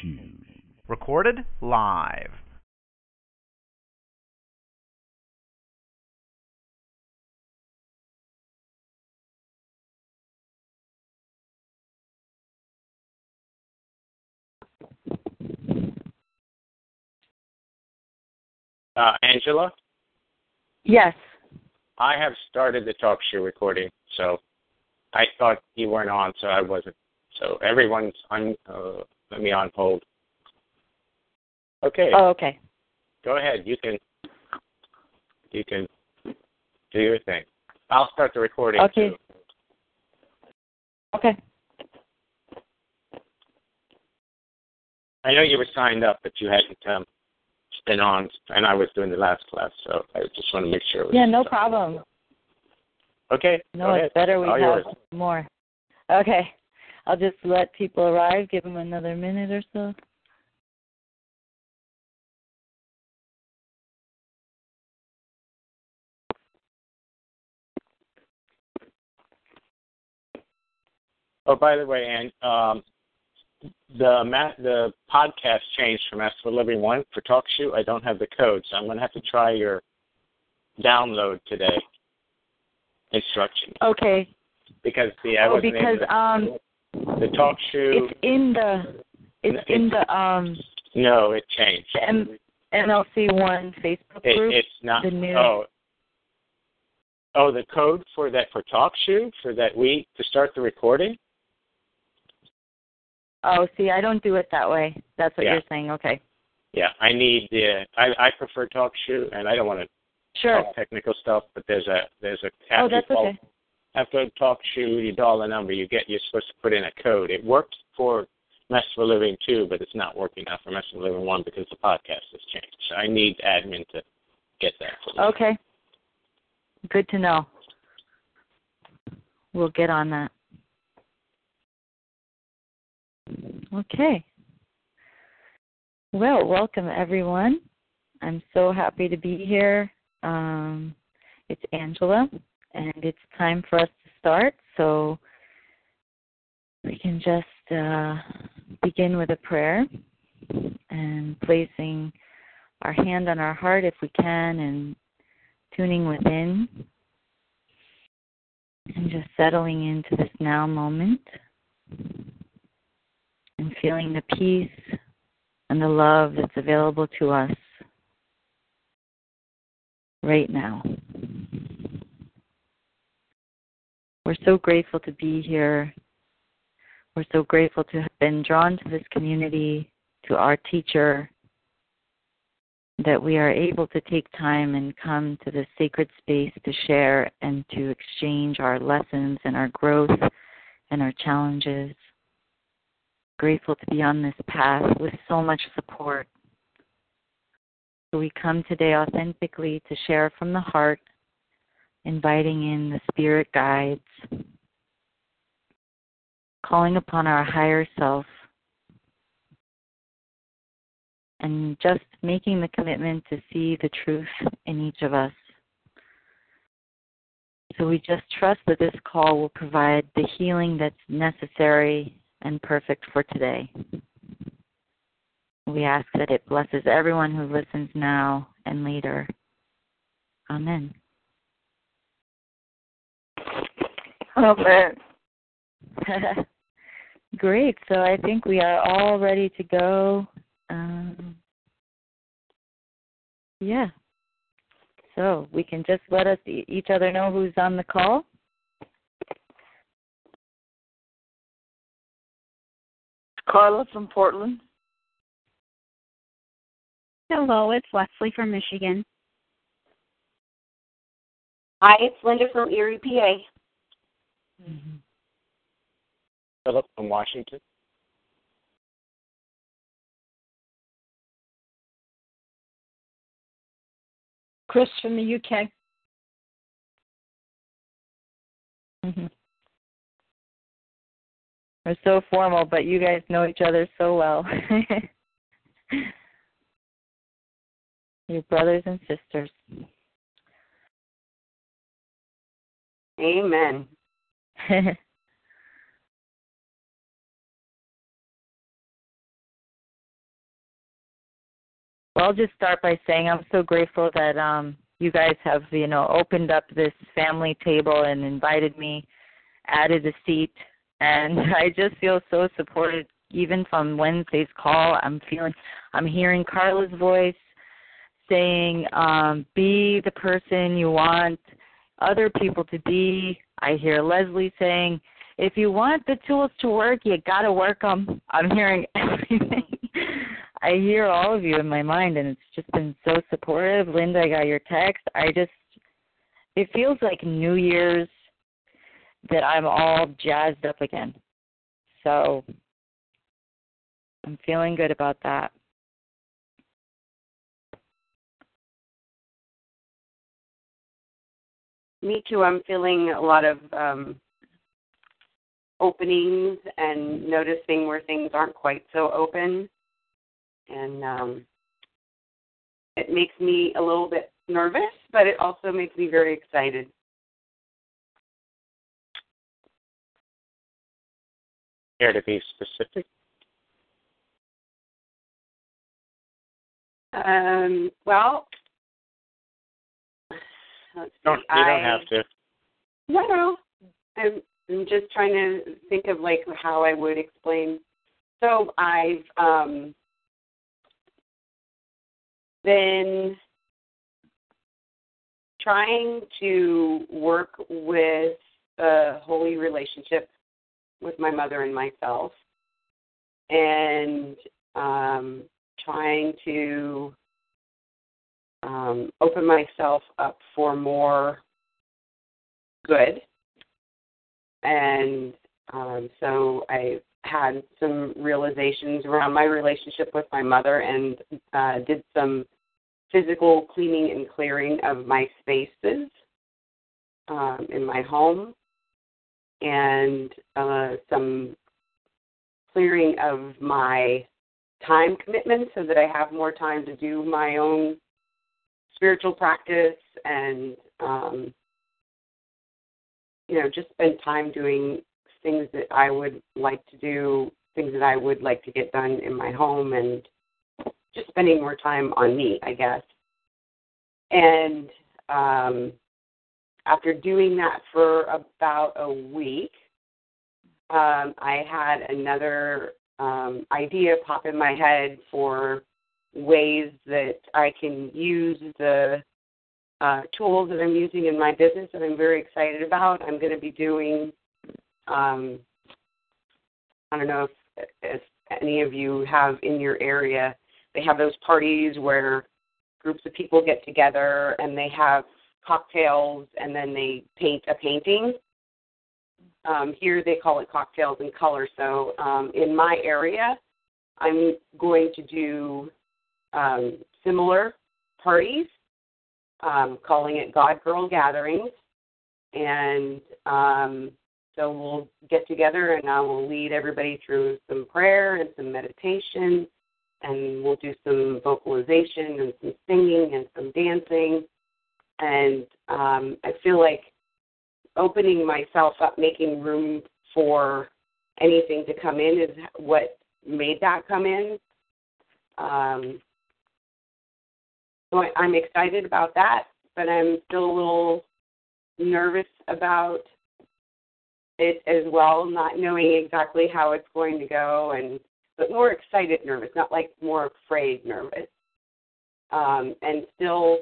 Shoe. Recorded live. Uh, Angela, Yes. I have started the talk show recording, so I thought you weren't on, so I wasn't. So everyone's on. Uh, let me on hold. Okay, Oh, okay. go ahead. You can. You can do your thing. I'll start the recording. Okay. Too. Okay. I know you were signed up, but you hadn't um, been on, and I was doing the last class, so I just want to make sure. It was Yeah, no problem. Okay. No, it's better we All have yours. more. Okay. I'll just let people arrive, give them another minute or so. Oh, by the way, Ann, um, the ma- the podcast changed from Master for Living One for TalkShoe. I don't have the code, so I'm going to have to try your download today instructions Okay. because the I Oh, because um the talk show. it's in the it's in the um no, it changed. the M- MLC one Facebook It, group. it's not. the new- Oh. Oh, the code for that for talk show for that week to start the recording. Oh, see, I don't do it that way. That's what Yeah. you're saying. Okay. Yeah, I need the. I I prefer talk show, and I don't want to Sure. talk technical stuff, but there's a there's a Oh, that's you okay. After a talk to you dial a number, you get you're supposed to put in a code. It worked for Mess for Living two, but it's not working now for Mess for Living one because the podcast has changed. So I need admin to get that. Okay. Good to know. We'll get on that. Okay. Well, welcome everyone. I'm so happy to be here. Um, it's Angela, and it's time for us to start. So we can just uh, begin with a prayer and placing our hand on our heart if we can and tuning within and just settling into this now moment and feeling the peace and the love that's available to us right now. We're so grateful to be here. We're so grateful to have been drawn to this community, to our teacher, that we are able to take time and come to this sacred space to share and to exchange our lessons and our growth and our challenges. Grateful to be on this path with so much support. So we come today authentically to share from the heart, inviting in the spirit guides, calling upon our higher self and just making the commitment to see the truth in each of us. So we just trust that this call will provide the healing that's necessary and perfect for today. We ask that it blesses everyone who listens now and later. Amen. Amen. Great. So I think we are all ready to go. Um, yeah. So we can just let us e- each other know who's on the call. Carla from Portland. Hello, it's Leslie from Michigan. Hi, it's Linda from Erie, PA. Philip from Washington. Chris from the UK. Mhm. We're so formal, but you guys know each other so well. Your brothers and sisters. Amen. Well, I'll just start by saying I'm so grateful that um you guys have, you know, opened up this family table and invited me, added a seat, and I just feel so supported even from Wednesday's call. I'm feeling I'm hearing Carla's voice saying, um, be the person you want other people to be. I hear Leslie saying, if you want the tools to work, you got to work them. I'm hearing everything. I hear all of you in my mind, and it's just been so supportive. Linda, I got your text. I just, it feels like New Year's that I'm all jazzed up again. So I'm feeling good about that. Me too. I'm feeling a lot of um, openings and noticing where things aren't quite so open. And um, it makes me a little bit nervous, but it also makes me very excited. Care to be specific? Um, well, let's. Don't, you I, don't have to. No, no. I'm, I'm just trying to think of like how I would explain. So I've um, been trying to work with a holy relationship with my mother and myself, and um, trying to um, open myself up for more good. And um, so I had some realizations around my relationship with my mother and uh, did some physical cleaning and clearing of my spaces um, in my home and uh, some clearing of my time commitment so that I have more time to do my own spiritual practice and um, you know just spend time doing things that I would like to do, things that I would like to get done in my home, and just spending more time on me, I guess. And um, after doing that for about a week, um, I had another um, idea pop in my head for ways that I can use the uh, tools that I'm using in my business that I'm very excited about. I'm going to be doing, um, I don't know if, if any of you have in your area, they have those parties where groups of people get together and they have cocktails and then they paint a painting. Um, here they call it cocktails in color. So um, in my area, I'm going to do um, similar parties, um, calling it God Girl Gatherings. And um, so we'll get together and I will lead everybody through some prayer and some meditation. And we'll do some vocalization and some singing and some dancing. And um, I feel like opening myself up, making room for anything to come in is what made that come in. Um, I, I'm excited about that, but I'm still a little nervous about it as well, not knowing exactly how it's going to go, and but more excited nervous, not like more afraid nervous, um, and still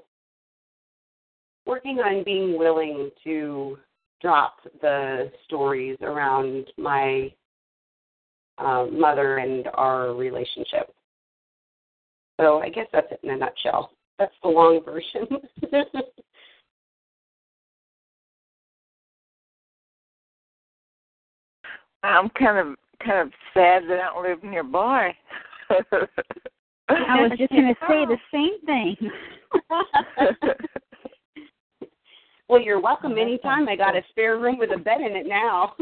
working on being willing to drop the stories around my uh, mother and our relationship. So I guess that's it in a nutshell. That's the long version. I'm kind of kind of sad that I don't live nearby. I was just going to say the same thing. well, you're welcome anytime. I got a spare room with a bed in it now.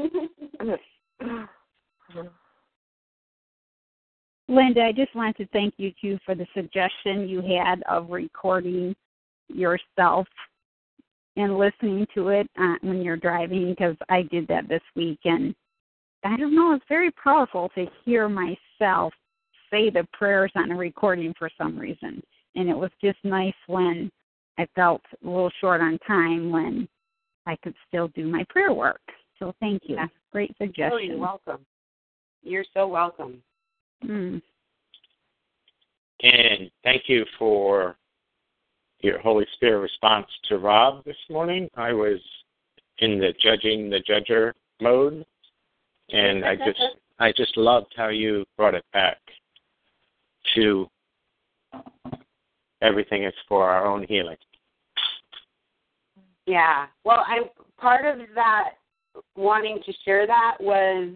Linda, I just wanted to thank you too for the suggestion you had of recording yourself and listening to it uh, when you're driving because I did that this week and I don't know, it's very powerful to hear myself say the prayers on a recording for some reason. and it was just nice when I felt a little short on time when I could still do my prayer work. So thank you. Yeah. Great suggestion. Oh, you're welcome. You're so welcome. Mm. And thank you for your Holy Spirit response to Rob this morning. I was in the judging the judger mode, and I just I just loved how you brought it back to everything is for our own healing. Yeah. Well, I part of that wanting to share that was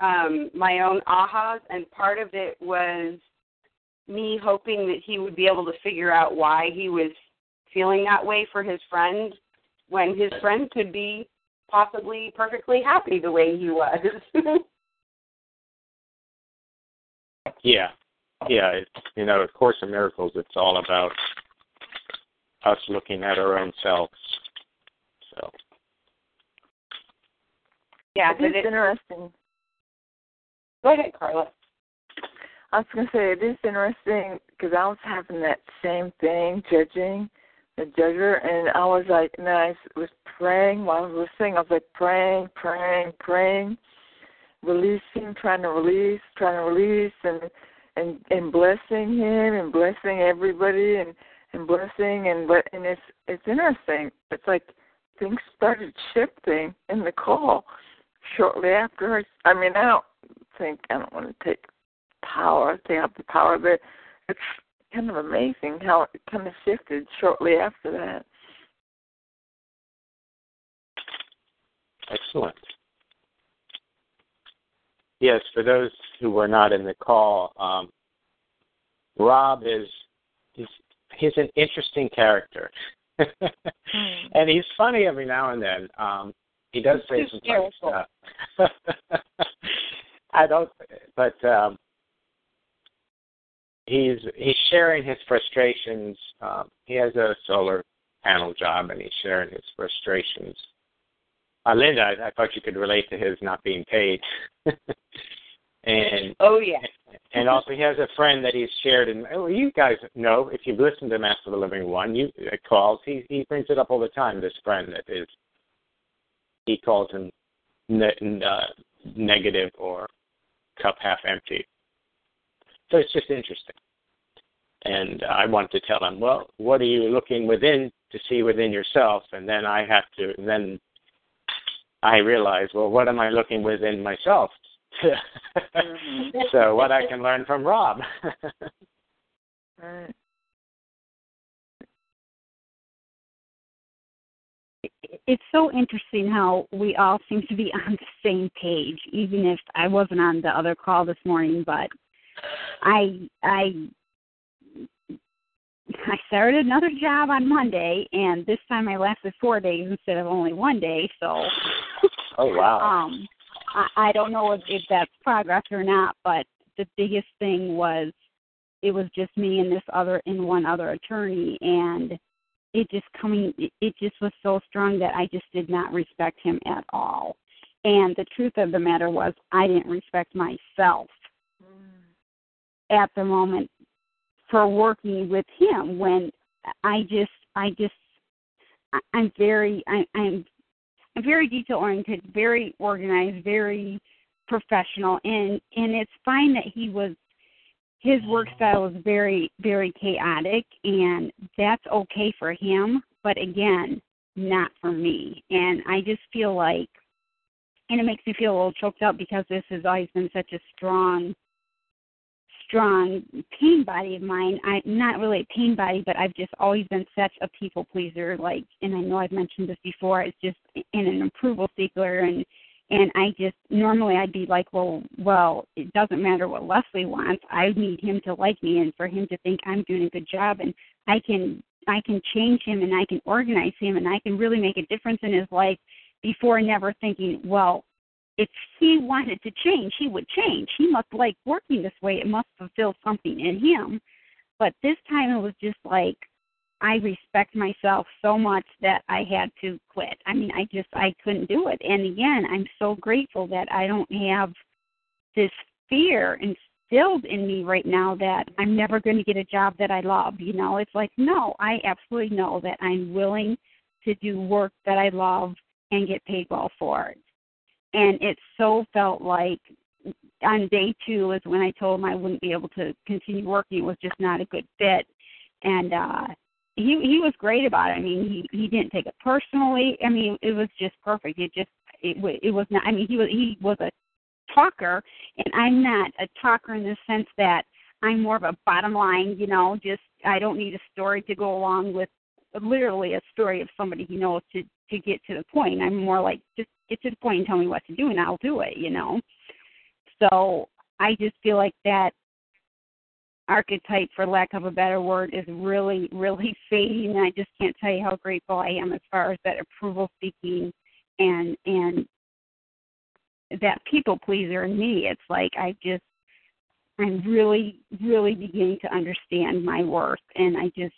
um my own ahas and part of it was me hoping that he would be able to figure out why he was feeling that way for his friend when his friend could be possibly perfectly happy the way he was. Yeah, yeah. It's, you know, of Course in Miracles. It's all about us looking at our own selves. So yeah, it but is interesting. Go ahead, Carla. I was going to say it is interesting because I was having that same thing, judging the judger, and I was like, and I was praying while I was listening. I was like praying, praying, praying, releasing, trying to release, trying to release, and and and blessing him and blessing everybody and and blessing and but and it's it's interesting. It's like things started shifting in the call shortly after. I, I mean, I don't think I don't want to take power. They have the power, but it's kind of amazing how it kind of shifted shortly after that. excellent. Yes, for those who were not in the call, um, Rob is he's he's an interesting character, and he's funny every now and then. Um, he does say some funny stuff. I don't, but um, he's he's sharing his frustrations. Um, he has a solar panel job, and he's sharing his frustrations. Uh, Linda, I, I thought you could relate to his not being paid. and Oh yeah. and also he has a friend that he's shared and oh, you guys know if you've listened to Master of the Living One, you uh, calls he he brings it up all the time. This friend that is he calls him ne- uh, negative or cup half empty. So it's just interesting. And I want to tell him, well, what are you looking within to see within yourself? And then I have to, and then I realize, well, what am I looking within myself? Mm-hmm. so what I can learn from Rob. Right. It's so interesting how we all seem to be on the same page, even if I wasn't on the other call this morning. But I I I started another job on Monday, and this time I lasted four days instead of only one day. So oh wow. um, I, I don't know if, if that's progress or not, but the biggest thing was it was just me and this other and one other attorney, and it just coming it, just was so strong that I just did not respect him at all. And the truth of the matter was I didn't respect myself mm. at the moment for working with him when I just I just I'm very I, I'm I'm very detail oriented, very organized, very professional and and it's fine that he was his work style is very very chaotic and that's okay for him but again not for me. And i just feel like and it makes me feel a little choked up because this has always been such a strong strong pain body of mine. I not really a pain body but i've just always been such a people pleaser like and i know i've mentioned this before it's just in an approval seeker and and I just normally I'd be like, well, well, it doesn't matter what Leslie wants. I need him to like me and for him to think I'm doing a good job, and I can I can change him and I can organize him and I can really make a difference in his life before never thinking, well, if he wanted to change, he would change. He must like working this way. It must fulfill something in him. But this time it was just like I respect myself so much that I had to quit. I mean, I just I couldn't do it. And again, I'm so grateful that I don't have this fear instilled in me right now that I'm never going to get a job that I love. You know, it's like, no, I absolutely know that I'm willing to do work that I love and get paid well for it. And it so felt like on day two is when I told him I wouldn't be able to continue working. It was just not a good fit. And uh he he was great about it. I mean, he he didn't take it personally. I mean, it was just perfect. It just it it was not. I mean, he was he was a talker, and I'm not a talker in the sense that I'm more of a bottom line. You know, just I don't need a story to go along with literally a story of somebody he knows to to get to the point. I'm more like just get to the point and tell me what to do, and I'll do it. You know, so I just feel like that archetype, for lack of a better word, is really, really fading. And I just can't tell you how grateful I am as far as that approval seeking and and that people pleaser in me. It's like I just I'm really, really beginning to understand my worth and I just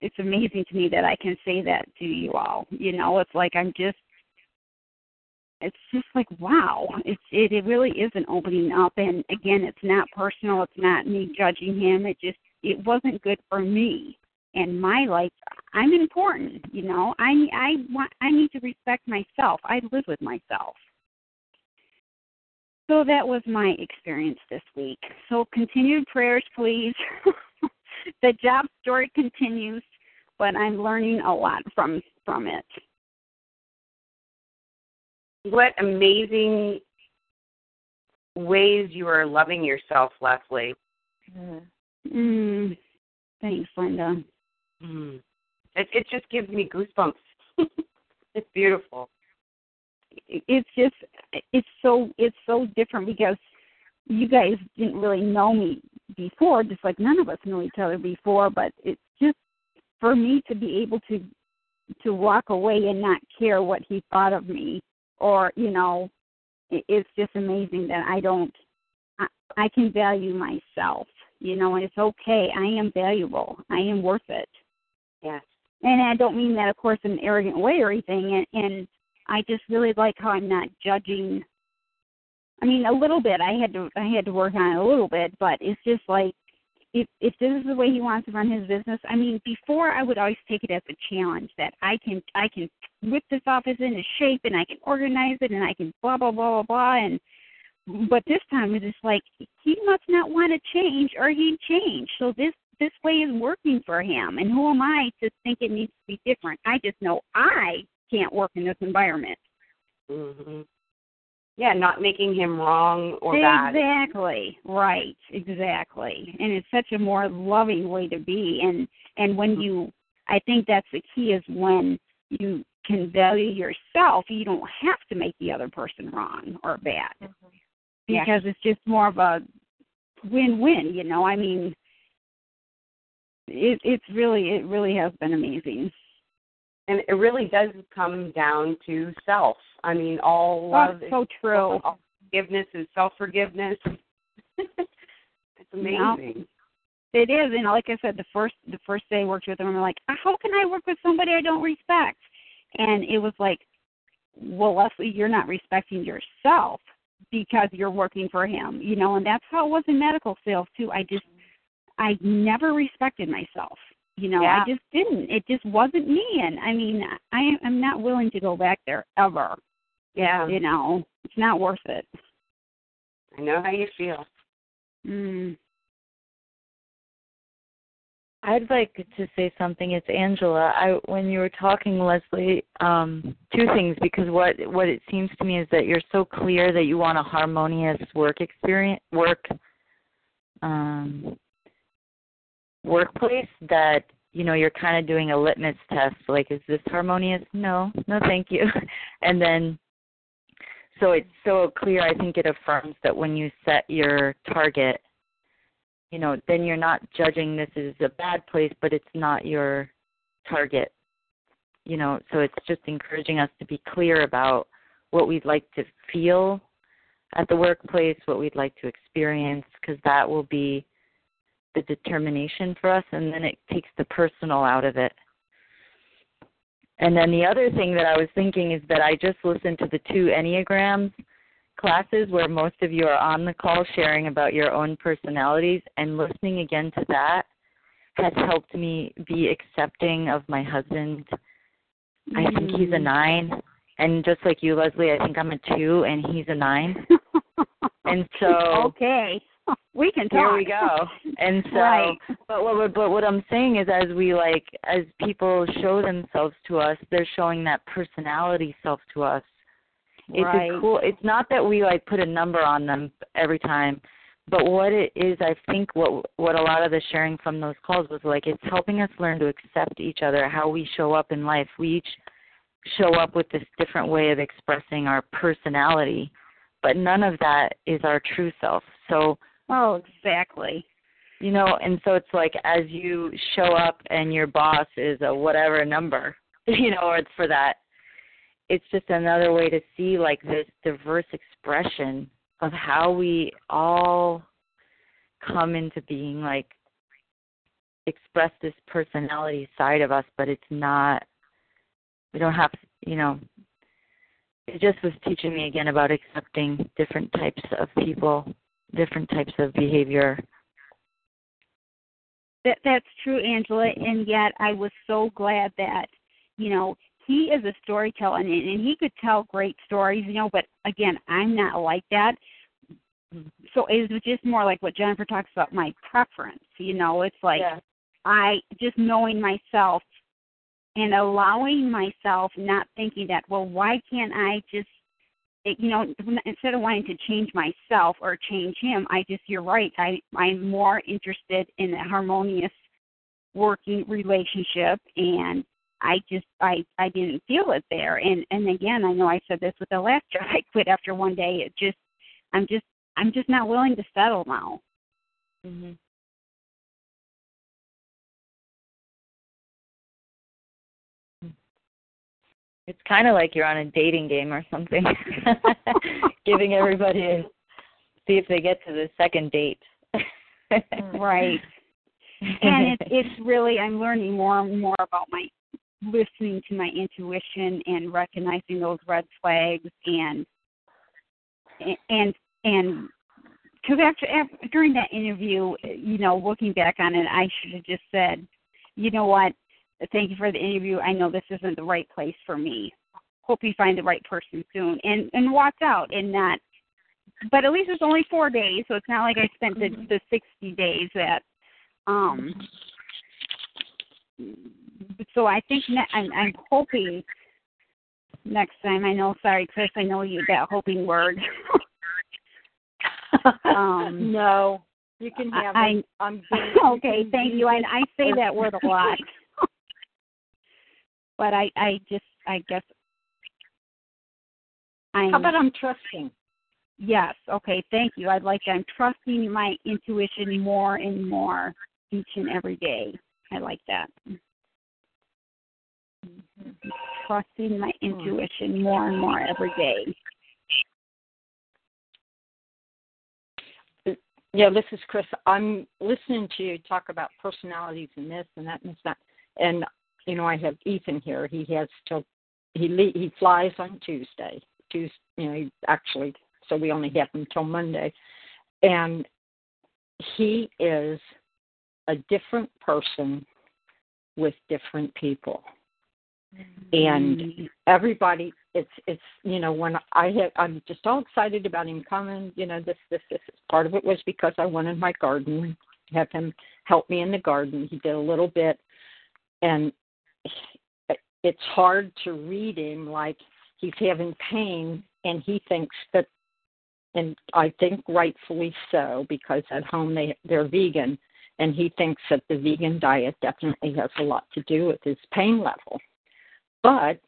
it's amazing to me that I can say that to you all. You know, it's like I'm just it's just like wow. It's it, it really is an opening up. And again it's not personal. It's not me judging him. It just it wasn't good for me and my life. I'm important you know. I i want i need to respect myself. I live with myself. So that was my experience this week. So continued prayers please. The job story continues but i'm learning a lot from from it what amazing ways you are loving yourself, Leslie. Mm. Thanks, Linda. Mm. It it just gives me goosebumps. it's beautiful. It's just it's so it's so different because you guys didn't really know me before, just like none of us knew each other before. But it's just for me to be able to to walk away and not care what he thought of me or you know it's just amazing that i don't I, I can value myself you know and it's okay. I am valuable. I am worth it. Yes. And i don't mean that of course in an arrogant way or anything and and i just really like how i'm not judging. I mean a little bit. I had to i had to work on it a little bit but it's just like if if this is the way he wants to run his business, I mean, before I would always take it as a challenge that I can I can whip this office into shape and I can organize it and I can blah blah blah blah blah and but this time it's just like he must not want to change or he'd change. So this this way is working for him and who am I to think it needs to be different? I just know I can't work in this environment. Mhm yeah, not making him wrong or exactly. bad. Exactly. Right. Exactly. And it's such a more loving way to be. And and when you, I think that's the key is when you can value yourself, you don't have to make the other person wrong or bad, mm-hmm. because it's just more of a win-win. You know, I mean, it, it's really, it really has been amazing. And it really does come down to self I mean, all love That's so true. All forgiveness is self forgiveness. it's amazing. It is, and like I said, the first the first day I worked with them, I'm like, uh, how can I work with somebody I don't respect? And it was like, well, Leslie, you're not respecting yourself because you're working for him, you know. And that's how it was in medical sales too. I just, I never respected myself. You know, yeah. I just didn't. It just wasn't me. And I mean, I am not willing to go back there ever. Yeah. You know, it's not worth it. I know how you feel. Mm. I'd like to say something. It's Angela. I when you were talking, Leslie, um, two things because what what it seems to me is that you're so clear that you want a harmonious work experience, work um, workplace that you know you're kind of doing a litmus test. Like, is this harmonious? No, no, thank you. and then so it's so clear i think it affirms that when you set your target you know then you're not judging this is a bad place but it's not your target you know so it's just encouraging us to be clear about what we'd like to feel at the workplace what we'd like to experience because that will be the determination for us and then it takes the personal out of it and then the other thing that I was thinking is that I just listened to the two Enneagrams classes where most of you are on the call sharing about your own personalities and listening again to that has helped me be accepting of my husband. Mm-hmm. I think he's a Mm. nine. And just like you, Leslie, I think I'm a two and he's a nine. And so okay, we can talk. here we go. And so Right. but what but what I'm saying is as we like as people show themselves to us, they're showing that personality self to us. It's right. cool it's not that we like put a number on them every time, but what it is I think what what a lot of the sharing from those calls was like it's helping us learn to accept each other, how we show up in life. We each show up with this different way of expressing our personality, but none of that is our true self. So Oh, exactly. you know, and so it's like as you show up and your boss is a whatever number, you know, or it's for that, it's just another way to see like this diverse expression of how we all come into being, like express this personality side of us, but it's not, we don't have, you know, it just was teaching me again about accepting different types of people, different types of behavior, That that's true, Angela. And yet, I was so glad that you know he is a storyteller, and, and he could tell great stories. You know, but again, I'm not like that. So it was just more like what Jennifer talks about, my preference. You know, it's like Yeah. I just knowing myself and allowing myself, not thinking that, well, why can't I just, it, you know, instead of wanting to change myself or change him, I just, you're right. I I'm more interested in a harmonious working relationship, and I just I I didn't feel it there. And and again, I know I said this with the last job I quit after one day. It just I'm just I'm just not willing to settle now. Mm-hmm. It's kind of like you're on a dating game or something, giving everybody a see if they get to the second date. Right. and it's it's really I'm learning more and more about my listening to my intuition and recognizing those red flags and and and because after, after during that interview, you know, looking back on it, I should have just said, you know what, thank you for the interview. I know this isn't the right place for me. Hope you find the right person soon, and and walked out and not. But at least it's only four days, so it's not like I spent the the sixty days that um so I think ne- I'm, I'm hoping next time. I know, sorry, Chris, I know you that hoping word. um, no, you can have I, it. I'm okay, thank you. I, I say that word a lot, but I, I just, I guess, I'm. How about I'm trusting? Yes. Okay. Thank you. I'd like. I'm trusting my intuition more and more each and every day. I like that. Mm-hmm. Trusting my hmm. intuition more and more every day. Uh, yeah, this is Chris. I'm listening to you talk about personalities and this and that and that. And you know, I have Ethan here. He has till he le- he flies on Tuesday. Tuesday, you know, he actually. So we only have him till Monday, and he is a different person with different people and mm. everybody it's it's you know when i had i'm just all excited about him coming you know this this this part of it was because i wanted my garden have him help me in the garden he did a little bit and it's hard to read him like he's having pain and he thinks that and i think rightfully so because at home they they're vegan and he thinks that the vegan diet definitely has a lot to do with his pain level. But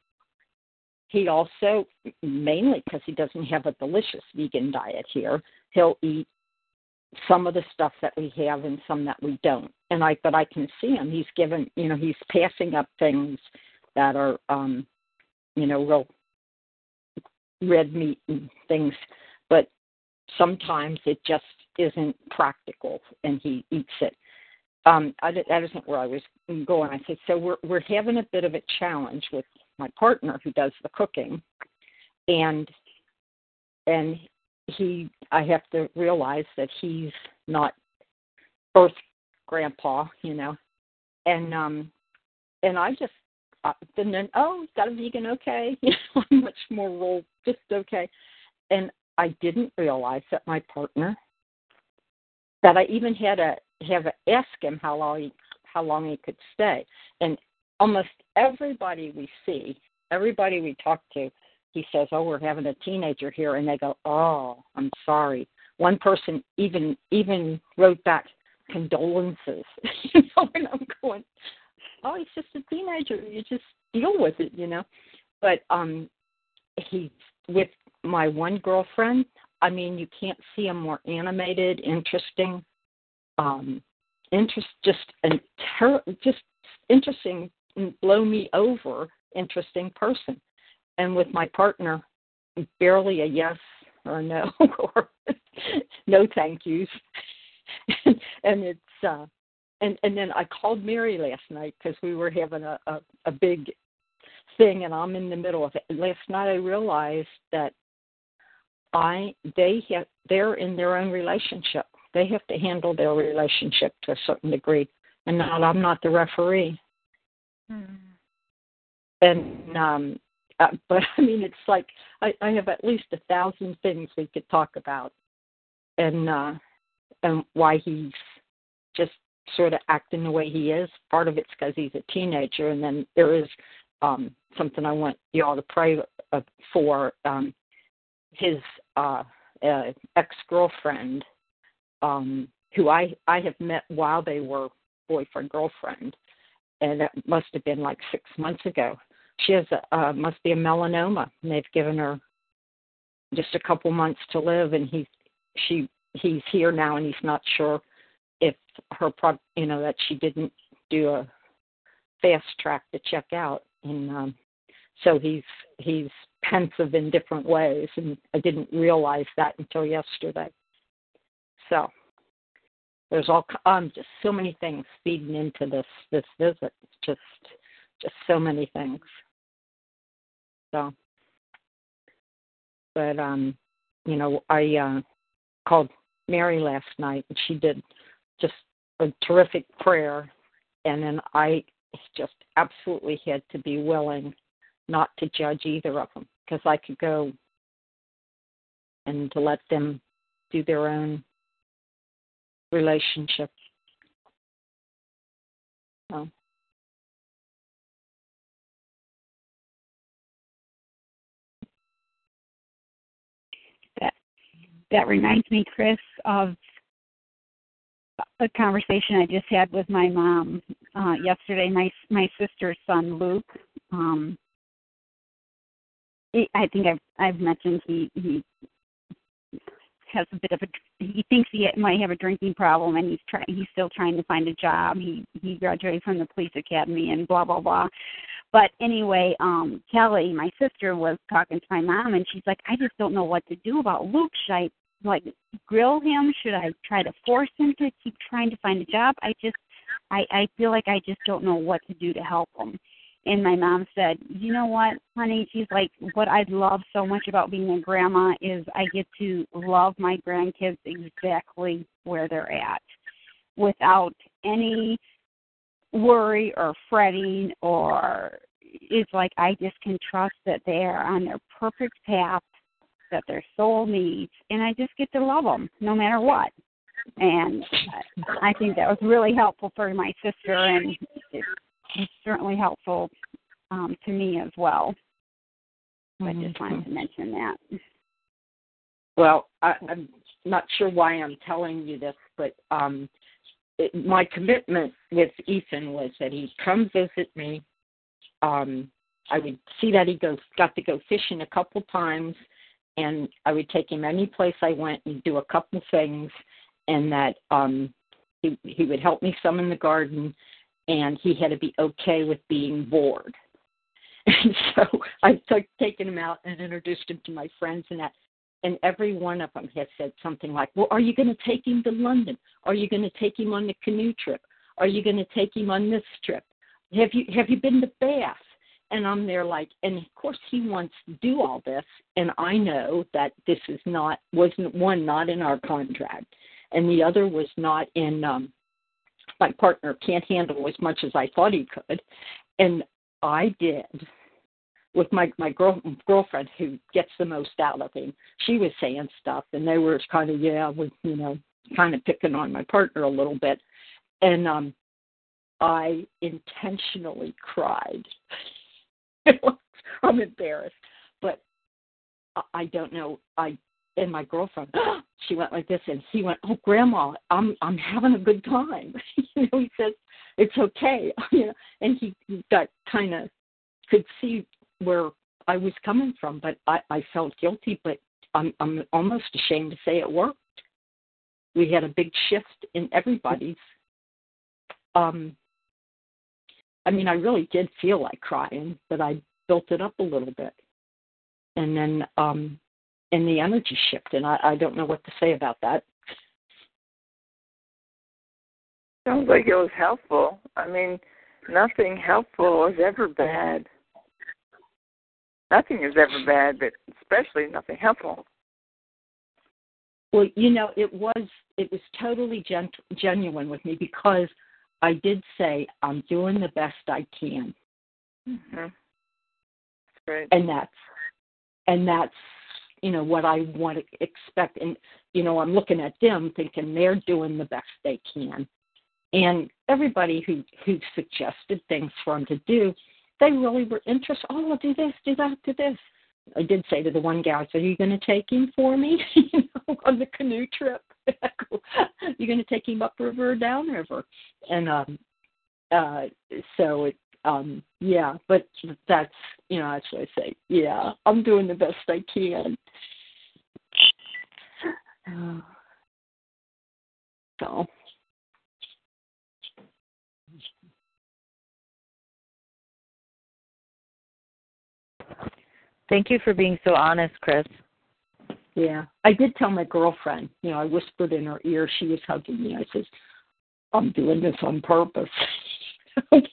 he also, mainly because he doesn't have a delicious vegan diet here, he'll eat some of the stuff that we have and some that we don't. And I, but I can see him. He's given, you know, he's passing up things that are, um, you know, real red meat and things. But sometimes it just isn't practical, and he eats it um, I, that isn't where I was going. I said, so we're we're having a bit of a challenge with my partner who does the cooking, and and he I have to realize that he's not Earth grandpa, you know, and um, and I just uh, and then oh, got a vegan, okay, you know, much more role, just okay, and I didn't realize that my partner that I even had to have to ask him how long he how long he could stay, and almost everybody we see, everybody we talk to, he says, "Oh, we're having a teenager here," and they go, "Oh, I'm sorry." One person even even wrote back condolences, you know, and I'm going, "Oh, he's just a teenager. You just deal with it, you know." But um, he's with my one girlfriend. I mean, you can't see a more animated, interesting, um, interest, just and ter- just interesting, blow me over, interesting person and with my partner, barely a yes or no or no thank yous. and it's uh and and then I called Mary last night because we were having a, a a big thing, and I'm in the middle of it. Last night I realized that I they have they're in their own relationship. They have to handle their relationship to a certain degree, and not I'm not the referee. Mm. And um uh, but I mean, it's like I, I have at least a thousand things we could talk about, and uh, and why he's just sort of acting the way he is. Part of it's because he's a teenager, and then there is um, something I want y'all to pray uh, for. Um, his uh, uh, ex girlfriend, um, who I I have met while they were boyfriend girlfriend, and that must have been like six months ago she has a, uh, must be a melanoma, and they've given her just a couple months to live, and he's she he's here now, and he's not sure if her pro you know that she didn't do a fast track to check out, and um, so he's he's pensive in different ways, and I didn't realize that until yesterday. So there's all um just so many things feeding into this this visit, just just so many things. So, but um, you know, I uh, called Mary last night, and she did just a terrific prayer, and then I just absolutely had to be willing not to judge either of them because I could go and to let them do their own relationship. So. That reminds me, Chris, of a conversation I just had with my mom uh, yesterday. My my sister's son, Luke. Um, he, I think I've I've mentioned he he has a bit of a he thinks he might have a drinking problem and he's trying he's still trying to find a job he he graduated from the police academy and blah blah blah but anyway um kelly my sister was talking to my mom and she's like i just don't know what to do about luke. Should i like grill him? Should i try to force him to keep trying to find a job? I just i i feel like i just don't know what to do to help him. And my mom said, "You know what, honey? She's like, what I love so much about being a grandma is I get to love my grandkids exactly where they're at, without any worry or fretting or it's like I just can trust that they are on their perfect path that their soul needs, and I just get to love them no matter what." And I think that was really helpful for my sister, and it's certainly helpful um, to me as well. Mm-hmm. I just wanted to mention that. Well, I, I'm not sure why I'm telling you this, but um, it, my commitment with Ethan was that he'd come visit me. Um, I would see that he goes got to go fishing a couple times, and I would take him any place I went and do a couple things, and that um, he he would help me some in the garden, and he had to be okay with being bored. And so I took taken him out and introduced him to my friends and that. And every one of them has said something like, "Well, are you going to take him to London? Are you going to take him on the canoe trip? Are you going to take him on this trip? Have you have you been to Bath? And I'm there like, and of course he wants to do all this, and I know that this is not wasn't one not in our contract, and the other was not in. um My partner can't handle as much as I thought he could, and I did with my my girl girlfriend who gets the most out of him. She was saying stuff, and they were kind of yeah, with you know, kind of picking on my partner a little bit, and um, I intentionally cried. I'm embarrassed, but I don't know. I and my girlfriend, she went like this, and he went, "Oh, Grandma, I'm I'm having a good time." you know, he says it's okay, you know, and he got kind of could see where I was coming from, but I I felt guilty, but I'm I'm almost ashamed to say it worked. We had a big shift in everybody's um I mean, I really did feel like crying, but I built it up a little bit. And then um and the energy shift and I, I don't know what to say about that. Sounds like it was helpful. I mean, nothing helpful is ever bad. Nothing is ever bad, but especially nothing helpful. Well, you know, it was it was totally gen- genuine with me because I did say I'm doing the best I can. Mm-hmm. Great. And that's and that's you know what I want to expect and you know I'm looking at them thinking they're doing the best they can. And everybody who who suggested things for them to do, they really were interested. Oh, I'll do this, do that, do this. I did say to the one guy, I said, Are you going to take him for me you know, on the canoe trip? You're going to take him upriver or downriver? And um, uh, so it, um, yeah, but that's, you know, that's what I say. Yeah, I'm doing the best I can. So. Thank you for being so honest, Chris. Yeah, I did tell my girlfriend. You know, I whispered in her ear. She was hugging me. I says, "I'm doing this on purpose." and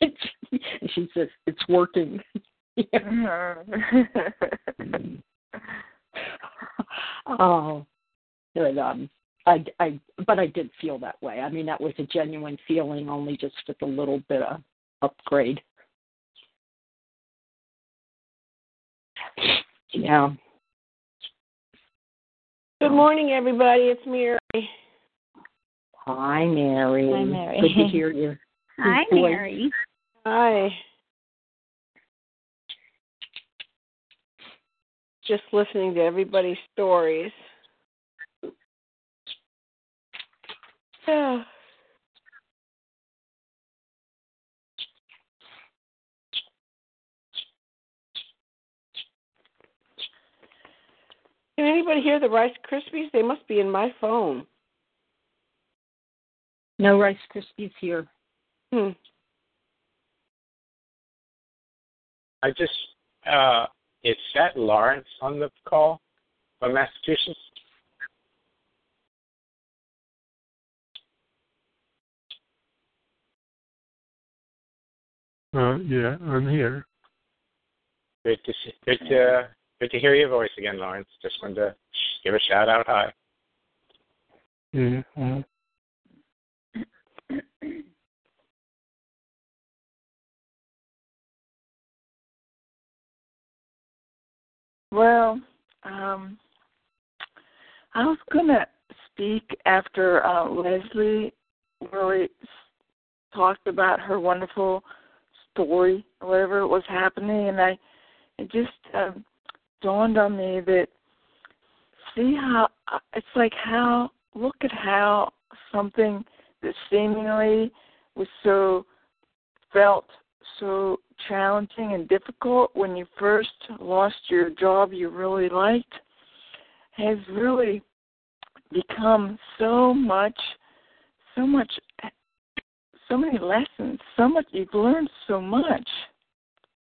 she says, "It's working." oh, but um, I, I, but I did feel that way. I mean, that was a genuine feeling, only just with a little bit of upgrade. Yeah. Good morning, everybody. It's Mary. Hi, Mary. Hi, Mary. Good to hear you. Hi, Good. Mary. Hi. Just listening to everybody's stories. Yeah. Oh. Can anybody hear the Rice Krispies? They must be in my phone. No Rice Krispies here. Hmm. I just uh is that Lawrence on the call from Massachusetts? Uh, yeah, I'm here. Good to see, good to good to hear your voice again, Lawrence. Just wanted to give a shout out. Hi. Yeah. Uh, Well, um, I was going to speak after uh, Leslie really talked about her wonderful story, or whatever was happening, and I it just um, dawned on me that see how it's like how look at how something that seemingly was so felt so challenging and difficult when you first lost your job you really liked has really become so much so much so many lessons so much you've learned so much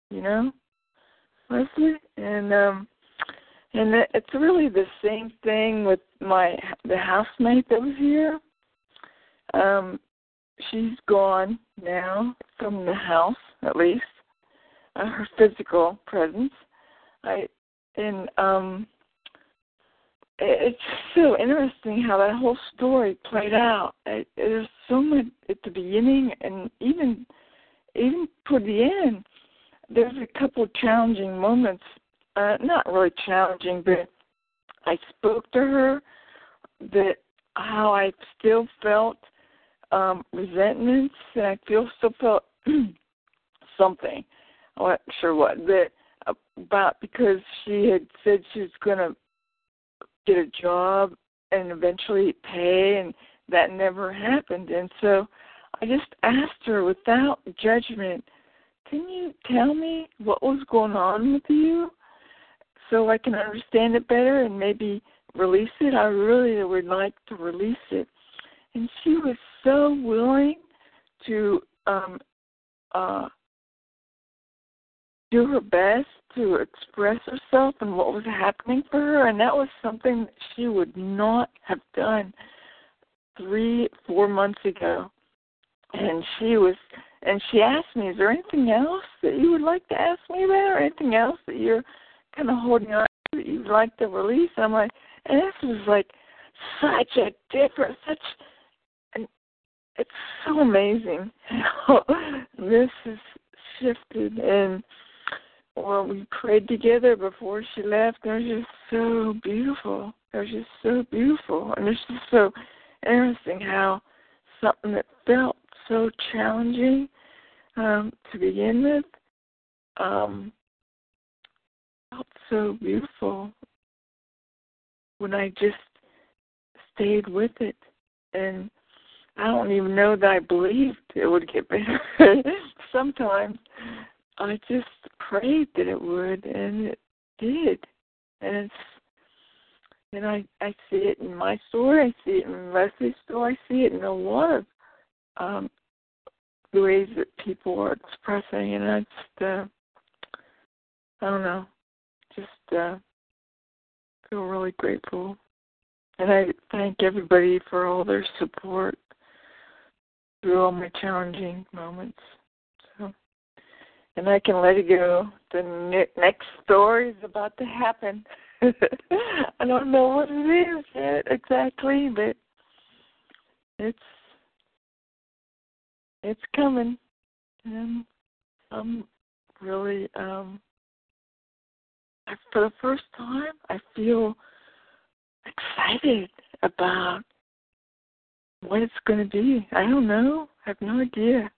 you know Leslie and um and it- it's really the same thing with my the housemate that was here um she's gone now from the house at least uh, her physical presence. I and um it's so interesting how that whole story played out. It, there's so much at the beginning and even even toward the end. There's a couple challenging moments. Uh, not really challenging, but I spoke to her that how I still felt um resentments and I feel still felt something. I wasn't sure what that about because she had said she was gonna get a job and eventually pay and that never happened and so I just asked her without judgment, Can you tell me what was going on with you so I can understand it better and maybe release it? I really would like to release it. And she was so willing to um uh do her best to express herself and what was happening for her and that was something that she would not have done three four months ago and she was and she asked me is there anything else that you would like to ask me about or anything else that you're kind of holding on to that you'd like to release and i'm like and this was like such a different such and it's so amazing how this has shifted and well, we prayed together before she left. And It was just so beautiful. It was just so beautiful. And it's just so interesting how something that felt so challenging um, to begin with um, felt so beautiful when I just stayed with it. And I don't even know that I believed it would get better sometimes. I just prayed that it would, and it did. And it's and I I see it in my story. I see it in Leslie's story. I see it in a lot of um, the ways that people are expressing, and I just uh, I don't know, just uh, feel really grateful. And I thank everybody for all their support through all my challenging moments and I can let it go. The ne- next story is about to happen. I don't know what it is yet exactly, but it's it's coming, and I'm really um for the first time I feel excited about what it's going to be. I don't know. I have no idea,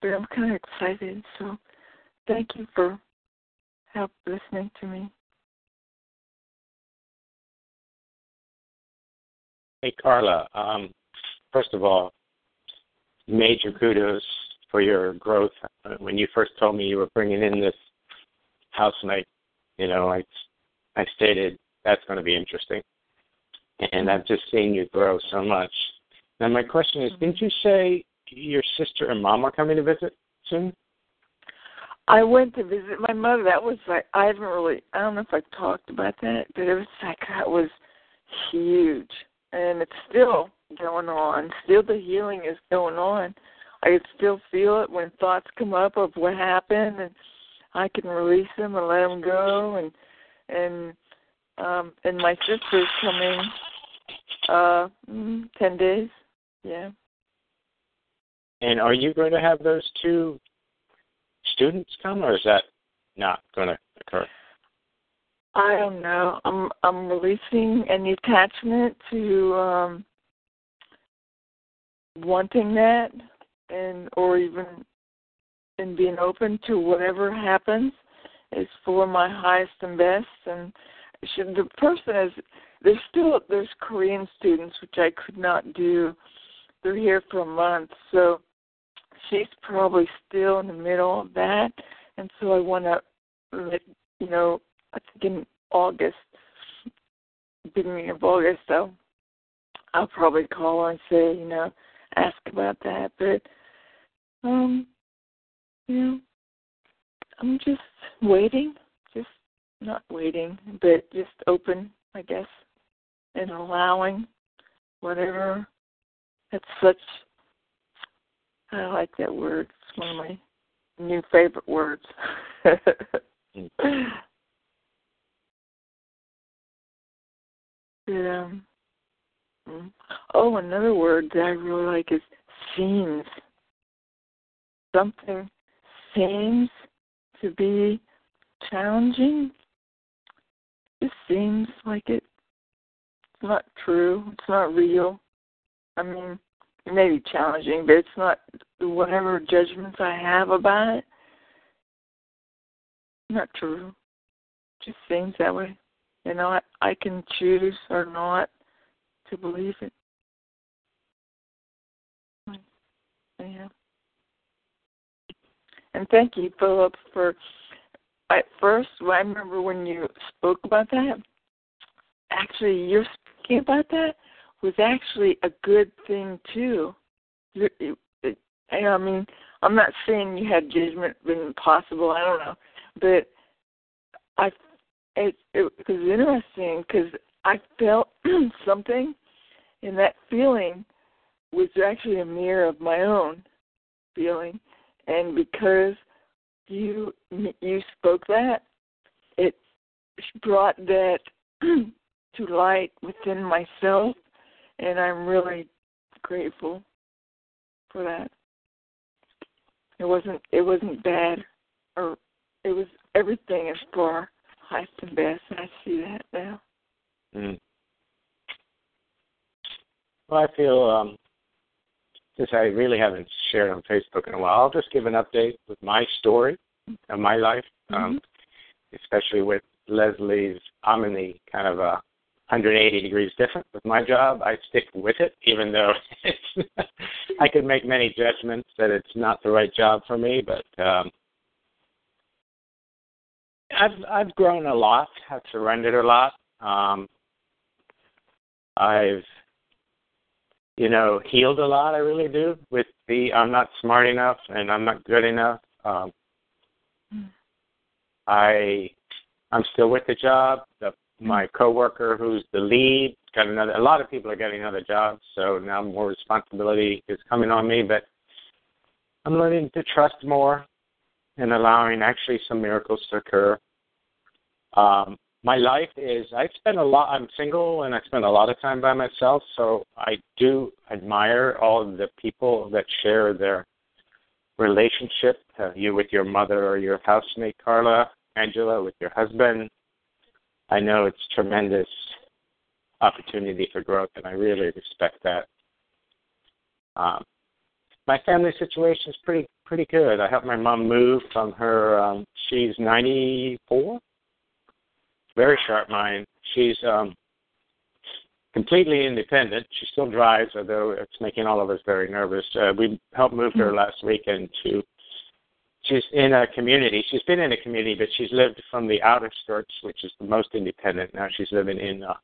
but I'm kind of excited. So Thank you for help listening to me. Hey, Carla. Um, first of all, major kudos for your growth. When you first told me you were bringing in this house night, you know, I, I stated that's going to be interesting, and I've just seen you grow so much. Now, my question is, didn't you say your sister and mom are coming to visit soon? I went to visit my mother. That was like I haven't really I don't know if I talked about that, but it was like that was huge. And it's still going on. Still the healing is going on. I can still feel it when thoughts come up of what happened and I can release them and let them go and and um and my sister's coming uh mm, 10 days. Yeah. And are you going to have those two students come, or is that not going to occur? I don't know. I'm I'm releasing any attachment to um wanting that and or even and being open to whatever happens is for my highest and best. And should the person is there's still there's Korean students which I could not do. They're here for a month, so she's probably still in the middle of that, and so I want to, you know, I think in August, beginning of August, so I'll probably call her and say, you know, ask about that. But, um, you know, I'm just waiting, just not waiting, but just open, I guess, and allowing whatever. It's such I like that word. It's one of my new favorite words. yeah. Oh, another word that I really like is seems. Something seems to be challenging. It seems like it. It's not true. It's not real. I mean, it may be challenging, but it's not whatever judgments I have about it. Not true. It just seems that way. You know, I, I can choose or not to believe it. Yeah. And thank you, Philip, for at first I remember when you spoke about that. Actually, your speaking about that was actually a good thing too. You, I mean, I'm not saying you had judgment been possible. I don't know, but I it it was interesting because I felt something, and that feeling was actually a mirror of my own feeling, and because you you spoke that, it brought that to light within myself, and I'm really grateful for that. It wasn't it wasn't bad, or it was everything is for highest and best. And I see that now. Mm. Well, I feel um, since I really haven't shared on Facebook in a while, I'll just give an update with my story of my life, um, mm-hmm. um, especially with Leslie's. I'm in the kind of a 180 degrees different with my job. I stick with it, even though it's, I could make many judgments that it's not the right job for me. But um, I've I've grown a lot. I've surrendered a lot. Um, I've you know, healed a lot. I really do with the I'm not smart enough and I'm not good enough. Um, I I'm still with the job. The, my coworker, who's the lead, got another. A lot of people are getting other jobs, so now more responsibility is coming on me. But I'm learning to trust more and allowing actually some miracles to occur. Um, my life is I spend a lot I'm single and I spend a lot of time by myself, so I do admire all the people that share their relationship, uh, you with your mother or your housemate Carla, Angela with your husband. I know it's tremendous opportunity for growth and I really respect that. Um, my family situation is pretty pretty good. I helped my mom move from her um she's 94 very sharp mind. She's um, completely independent. She still drives, although it's making all of us very nervous. Uh, we helped move her last weekend to. She's in a community. She's been in a community, but she's lived from the outer skirts, which is the most independent. Now she's living in a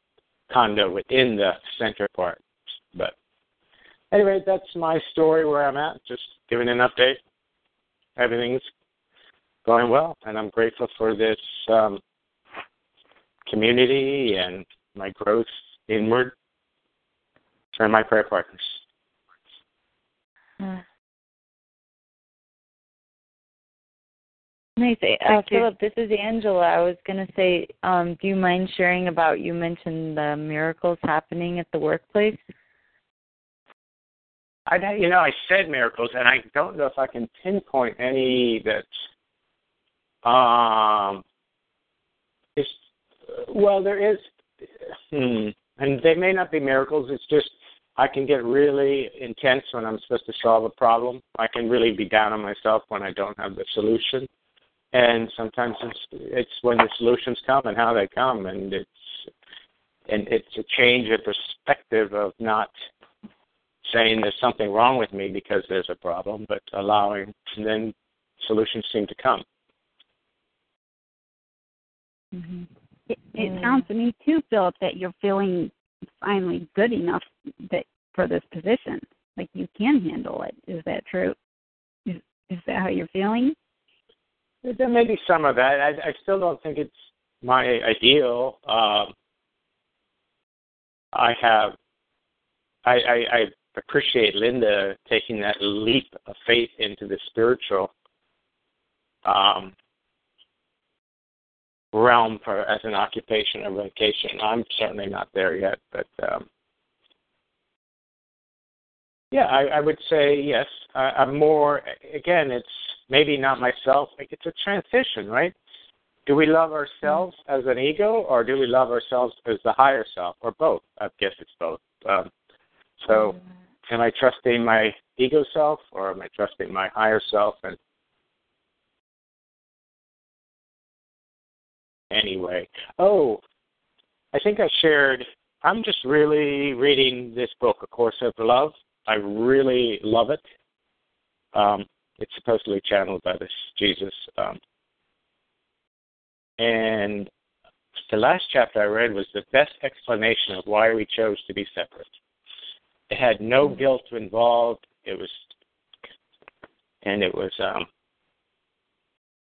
condo within the center part. But anyway, that's my story where I'm at. Just giving an update. Everything's going well, and I'm grateful for this um, community and my growth inward and my prayer partners. Hmm. Nice. Uh, Philip, this is Angela. I was going to say, um, do you mind sharing about you mentioned the miracles happening at the workplace? I, you know, I said miracles, and I don't know if I can pinpoint any that um, is well, there is, hmm, and they may not be miracles. It's just I can get really intense when I'm supposed to solve a problem. I can really be down on myself when I don't have the solution, and sometimes it's it's when the solutions come and how they come, and it's and it's a change of perspective of not saying there's something wrong with me because there's a problem, but allowing, and then solutions seem to come. Mm-hmm. It, it mm. sounds to me too, Philip, that you're feeling finally good enough that for this position, like you can handle it. Is that true? Is, is that how you're feeling? There may be some of that. I, I still don't think it's my ideal. Um, I have, I, I, I appreciate Linda taking that leap of faith into the spiritual um, realm for as an occupation or vocation. I'm certainly not there yet, but um, yeah, I, I would say yes. I, I'm more again. It's maybe not myself. Like it's a transition, right? Do we love ourselves as an ego, or do we love ourselves as the higher self, or both? I guess it's both. Um, so, am I trusting my ego self, or am I trusting my higher self? And anyway, oh, I think I shared. I'm just really reading this book, A Course of Love. I really love it. Um, it's supposedly channeled by this Jesus. Um, and the last chapter I read was the best explanation of why we chose to be separate. It had no Mm-hmm. guilt involved. It was, and it was, um,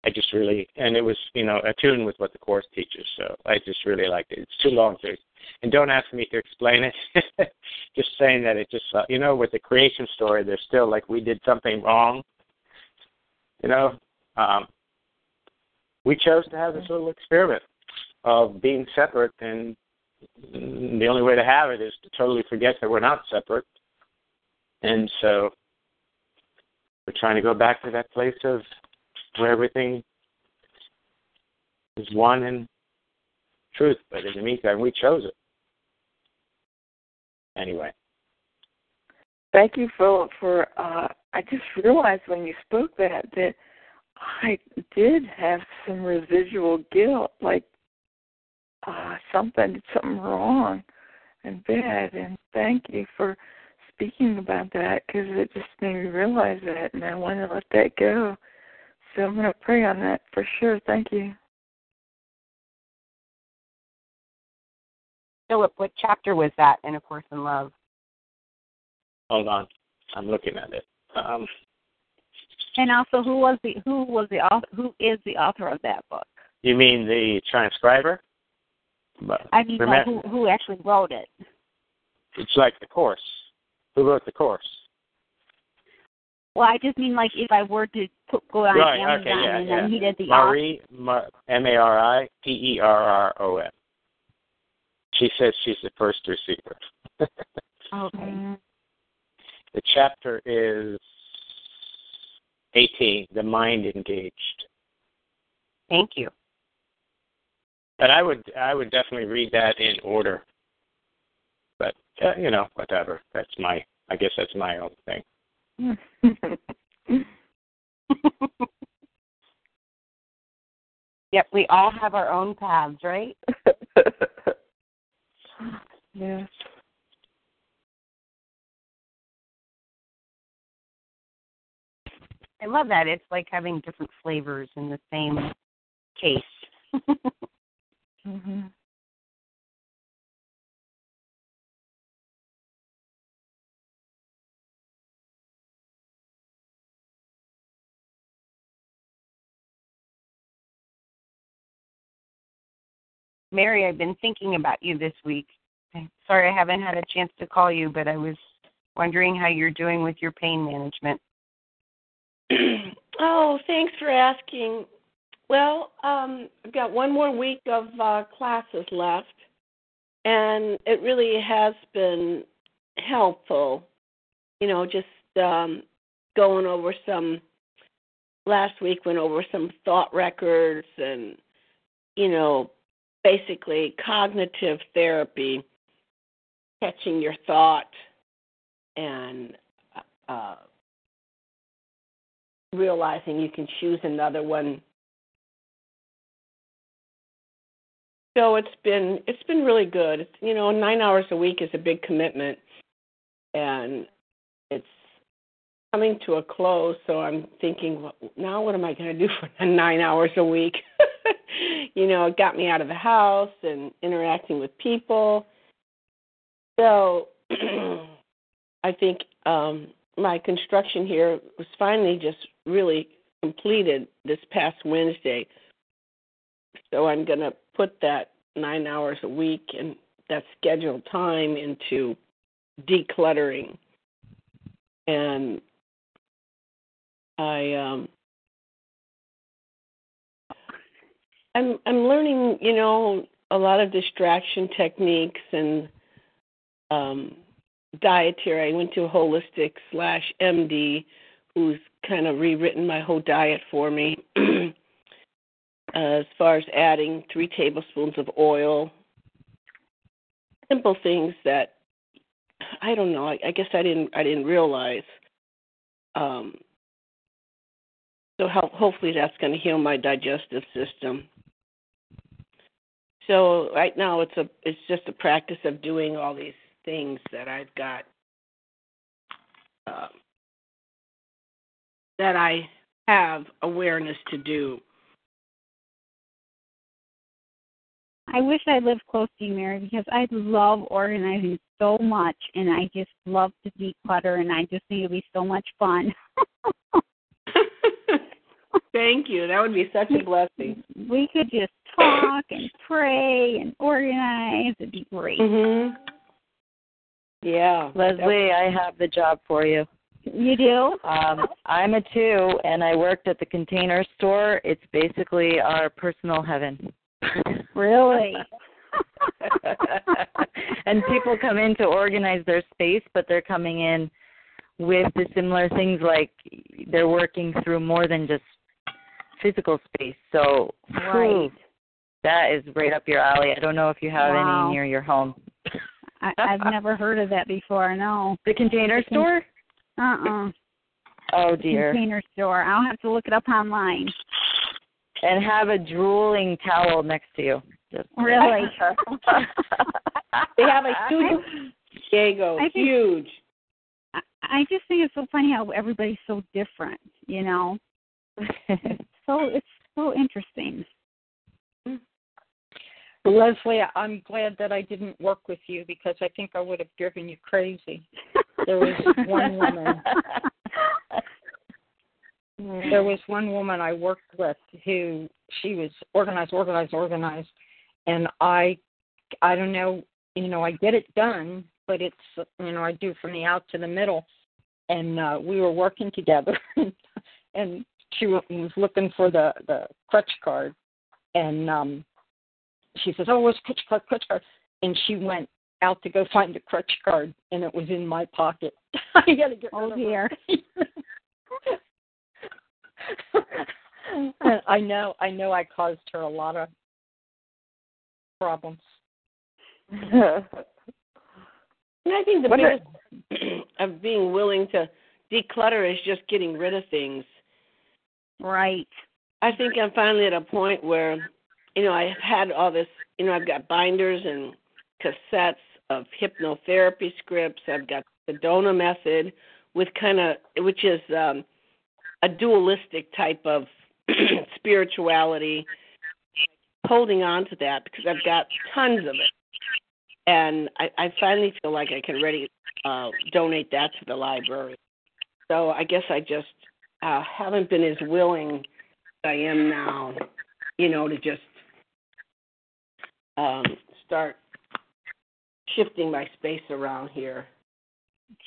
I just really, and it was, you know, attuned with what the course teaches. So I just really liked it. It's too long to, and don't ask me to explain it. just saying that it just, uh, you know, with the creation story, there's still like we did something wrong. You know, um, we chose to have this little experiment of being separate, and the only way to have it is to totally forget that we're not separate. And so we're trying to go back to that place of where everything is one in truth. But in the meantime, we chose it. Anyway. Thank you Philip, for. Uh, I just realized when you spoke that that I did have some residual guilt, like uh, something something wrong and bad. And thank you for speaking about that because it just made me realize that, and I want to let that go. So I'm going to pray on that for sure. Thank you. Philip, what chapter was that in A Course in Love? Hold on. I'm looking at it. Um, And also, who was the who was the author? Who is the author of that book? you mean the transcriber? But I mean, like, remember, who who actually wrote it? it's like the course. Who wrote the course? Well, I just mean like if I were to put, go on right. Amazon Okay. Yeah. and yeah. then he did the Marie Ma- M A R I P E R R O N. She says she's the first receiver. Okay. The chapter is 18, The Mind Engaged. Thank you. But I would I would definitely read that in order. But uh, you know, whatever. That's my I guess that's my own thing. Yep, we all have our own paths, right? yes. I love that. It's like having different flavors in the same case. hmm Mary, I've been thinking about you this week. Sorry I haven't had a chance to call you, but I was wondering how you're doing with your pain management. oh, thanks for asking. Well, um, I've got one more week of uh, classes left, and it really has been helpful. You know, just um, going over some. Last week went over some thought records and, you know, basically cognitive therapy, catching your thought and uh, realizing you can choose another one. So it's been it's been really good. It's, you know, nine hours a week is a big commitment, and it's coming to a close. So I'm thinking, well, now what am I going to do for nine hours a week? you know, it got me out of the house and interacting with people. So I think um, my construction here was finally just really completed this past Wednesday. So I'm going to put that nine hours a week and that scheduled time into decluttering. And I um I'm I'm learning, you know, a lot of distraction techniques and um dietary. I went to a holistic slash MD who's kind of rewritten my whole diet for me. as far as adding three tablespoons of oil, simple things that I don't know. I, I guess I didn't I didn't realize. Um, so ho- hopefully that's going to heal my digestive system. So right now it's a it's just a practice of doing all these things that I've got uh, that I have awareness to do. I wish I lived close to you, Mary, because I love organizing so much, and I just love to declutter, and I just think it'd be so much fun. Thank you. That would be such a blessing. We could just talk and pray and organize. It'd be great. Mhm. Yeah. Leslie, I have the job for you. You do? Um, I'm a two, and I worked at the container store. It's basically our personal heaven. Really? and people come in to organize their space, but they're coming in with the similar things like they're working through more than just physical space. So, Right. whew, that is right up your alley. I don't know if you have Wow. any near your home. I, I've never heard of that before. No. The container The con- store? Uh-uh. Oh dear. Container store. I'll have to look it up online. And have a drooling towel next to you. Just Really? They have a huge Diego, I think- huge. I, I just think it's so funny how everybody's so different. You know. So it's so interesting. Leslie, I'm glad that I didn't work with you because I think I would have driven you crazy. There was one woman. There was one woman I worked with who she was organized, organized, organized, and I, I don't know, you know, I get it done, but it's you know I do from the out to the middle, and uh, we were working together, and she was looking for the the crutch card, and um she says, "Oh, where's crutch card? Crutch card?" And she went out to go find the crutch card, and it was in my pocket. I got to get Oh rid of dear. I know, I know, I caused her a lot of problems. And I think the What are- biggest of being willing to declutter is just getting rid of things. Right. I think I'm finally at a point where, you know, I've had all this, you know, I've got binders and cassettes of hypnotherapy scripts. I've got Sedona method, with kind of, which is um, a dualistic type of spirituality. Holding on to that because I've got tons of it, and I, I finally feel like I can ready uh, donate that to the library. So I guess I just uh, haven't been as willing as I am now, you know, to just um, start shifting my space around here.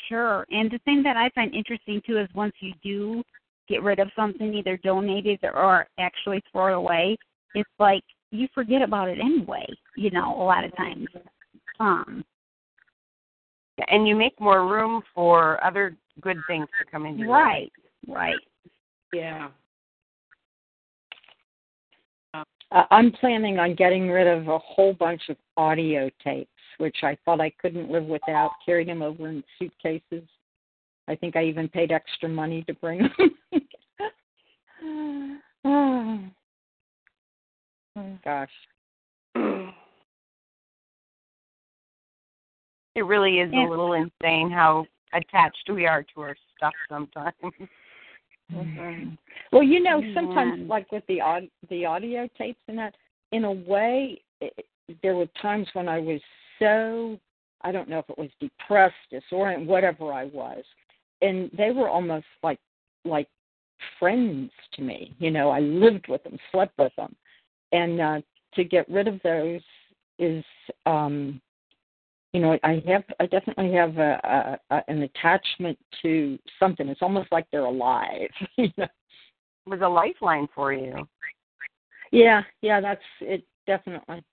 Sure. And the thing that I find interesting too is once you do get rid of something, either donate it or actually throw it away, it's like you forget about it anyway, you know, a lot of times. Um, And you make more room for other good things to come in your right, right. Yeah. Uh, I'm planning on getting rid of a whole bunch of audio tapes, which I thought I couldn't live without. Carried them over in suitcases. I think I even paid extra money to bring them. Gosh. It really is Yeah. a little insane how attached we are to our stuff sometimes. Well, you know, sometimes like with the aud- the audio tapes and that, in a way, it, there were times when I was so I don't know if it was depressed, disoriented, whatever I was, and they were almost like like friends to me. You know, I lived with them, slept with them, and uh, to get rid of those is um you know i have i definitely have a, a, a an attachment to something it's almost like they're alive you know It was a lifeline for you. Yeah, yeah, that's it. Definitely.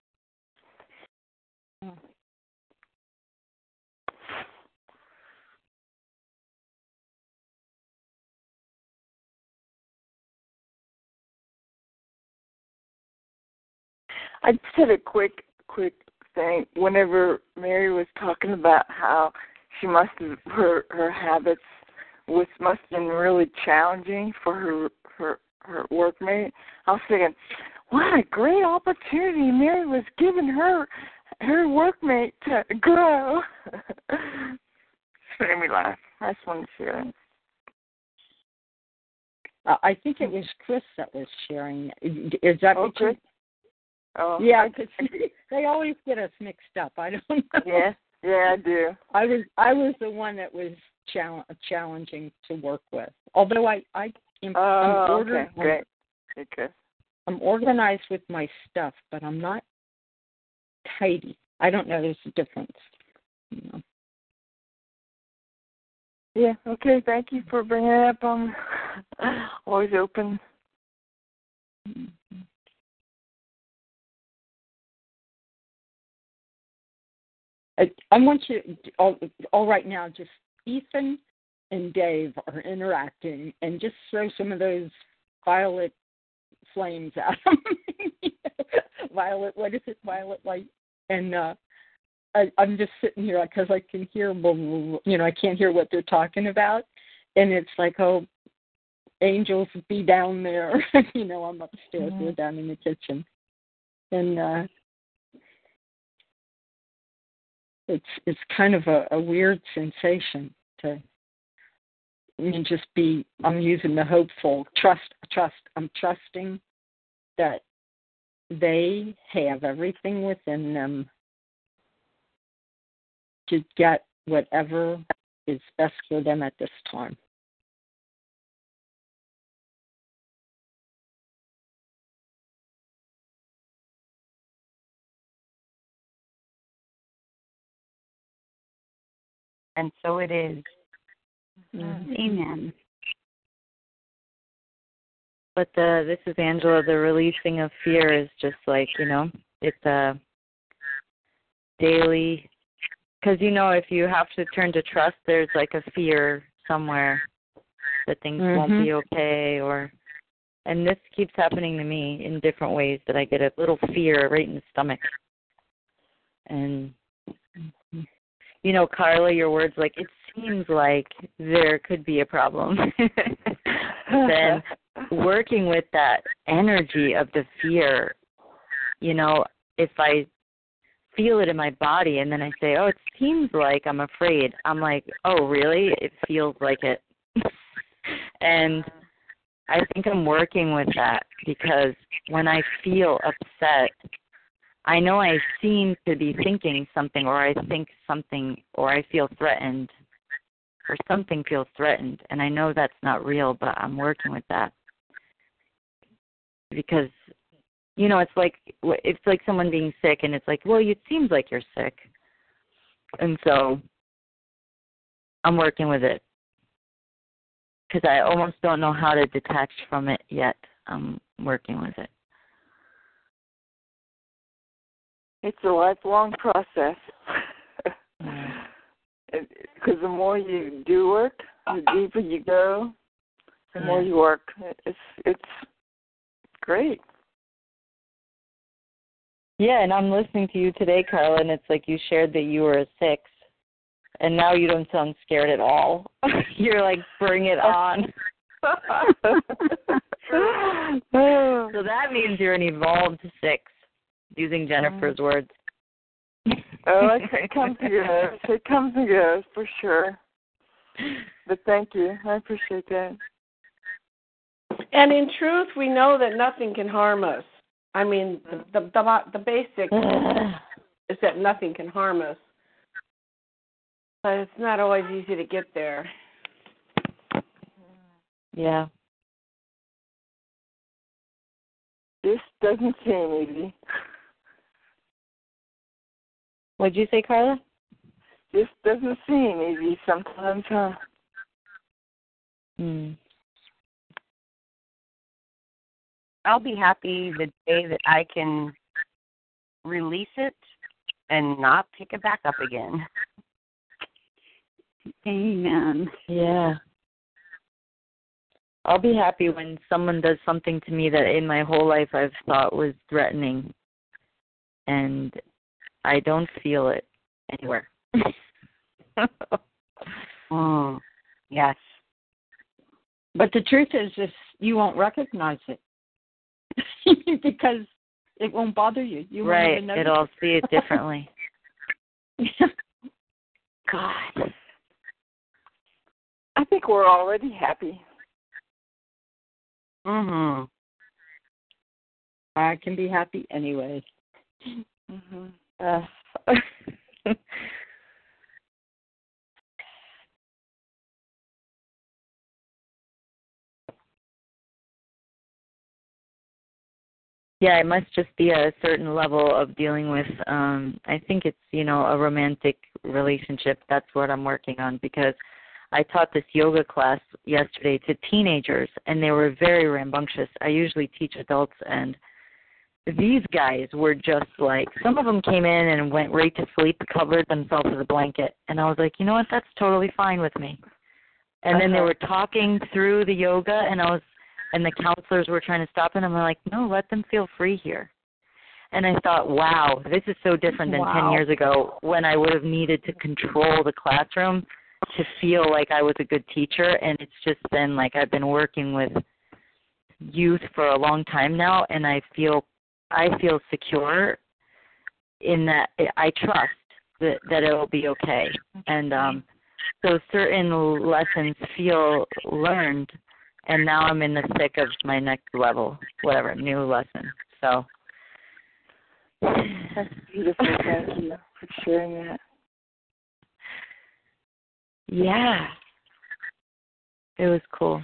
I just had a quick, quick thing. Whenever Mary was talking about how she must have her her habits was must have been really challenging for her her her workmate. I was thinking, what a great opportunity Mary was giving her her workmate to grow. it made me laugh. I just wanted to share it. Uh, I think it was Chris that was sharing. Is that Oh, Chris? Oh, Yeah, because they always get us mixed up. I don't know. yeah, yeah, I do. I was I was the one that was chal- challenging to work with. Although I I am I'm, Oh, order- okay, great. Okay, I'm organized with my stuff, but I'm not tidy. I don't know. There's a difference. You know. Yeah, okay, thank you for bringing it up. I'm always open. Mm-hmm. I, I want you all, all right now. Just Ethan and Dave are interacting, and just throw some of those violet flames at them. violet, what is it? Violet light. And uh, I, I'm just sitting here because I can hear, you know, I can't hear what they're talking about, and it's like, oh, angels be down there. you know, I'm upstairs. They're down in the kitchen, and uh it's it's kind of a, a weird sensation to I mean just be I'm using the hopeful trust trust I'm trusting that they have everything within them to get whatever is best for them at this time. And so it is. Mm-hmm. Amen. But the this is Angela. The releasing of fear is just like you know, it's a daily. Because you know, if you have to turn to trust, there's like a fear somewhere that things won't be mm-hmm. okay, or and this keeps happening to me in different ways that I get a little fear right in the stomach. And you know, Carla, your words like it seems like there could be a problem. then working with that energy of the fear, you know, if I feel it in my body and then I say, Oh, it seems like I'm afraid, I'm like, Oh, really? It feels like it. and I think I'm working with that because when I feel upset, I know I seem to be thinking something, or I think something, or I feel threatened, or something feels threatened, and I know that's not real, but I'm working with that because, you know, it's like it's like someone being sick, and it's like, well, it seems like you're sick, and so I'm working with it because I almost don't know how to detach from it yet. I'm working with it. It's a lifelong process. Because the more you do work, the deeper you go, the more you work. It's it's great. Yeah, and I'm listening to you today, Carla, and it's like you shared that you were a six, and now you don't sound scared at all. You're like, bring it on. so that means you're an evolved six, using oh. Jennifer's words. Oh, it, it comes and goes. It comes and goes for sure. But thank you. I appreciate that. And in truth, we know that nothing can harm us. I mean, the the the, the basic is that nothing can harm us, but it's not always easy to get there. Yeah. This doesn't seem easy. What'd you say, Carla? This doesn't seem easy sometimes, huh? Hmm. I'll be happy the day that I can release it and not pick it back up again. Amen. Yeah. I'll be happy when someone does something to me that in my whole life I've thought was threatening and I don't feel it anywhere. mm, yes. But the truth is, is you won't recognize it because it won't bother you. You right. won't even notice It'll see it differently. God. I think we're already happy. Mhm. I can be happy anyway. Mhm. Uh, yeah, it must just be a certain level of dealing with um I think it's, you know, a romantic relationship. That's what I'm working on because I taught this yoga class yesterday to teenagers and they were very rambunctious. I usually teach adults and these guys were just like some of them came in and went right to sleep, covered themselves with a blanket, and I was like, you know what, that's totally fine with me. And then they Uh-huh. were talking through the yoga, and I was, and the counselors were trying to stop it. I'm like, no, let them feel free here. And I thought, wow, this is so different than Wow. ten years ago when I would have needed to control the classroom to feel like I was a good teacher. And it's just been like I've been working with youth for a long time now, and I feel I feel secure in that I trust that that it will be okay. And um so certain lessons feel learned and now I'm in the thick of my next level, whatever, new lesson. So That's beautiful. Thank you for sharing that. yeah. It was cool.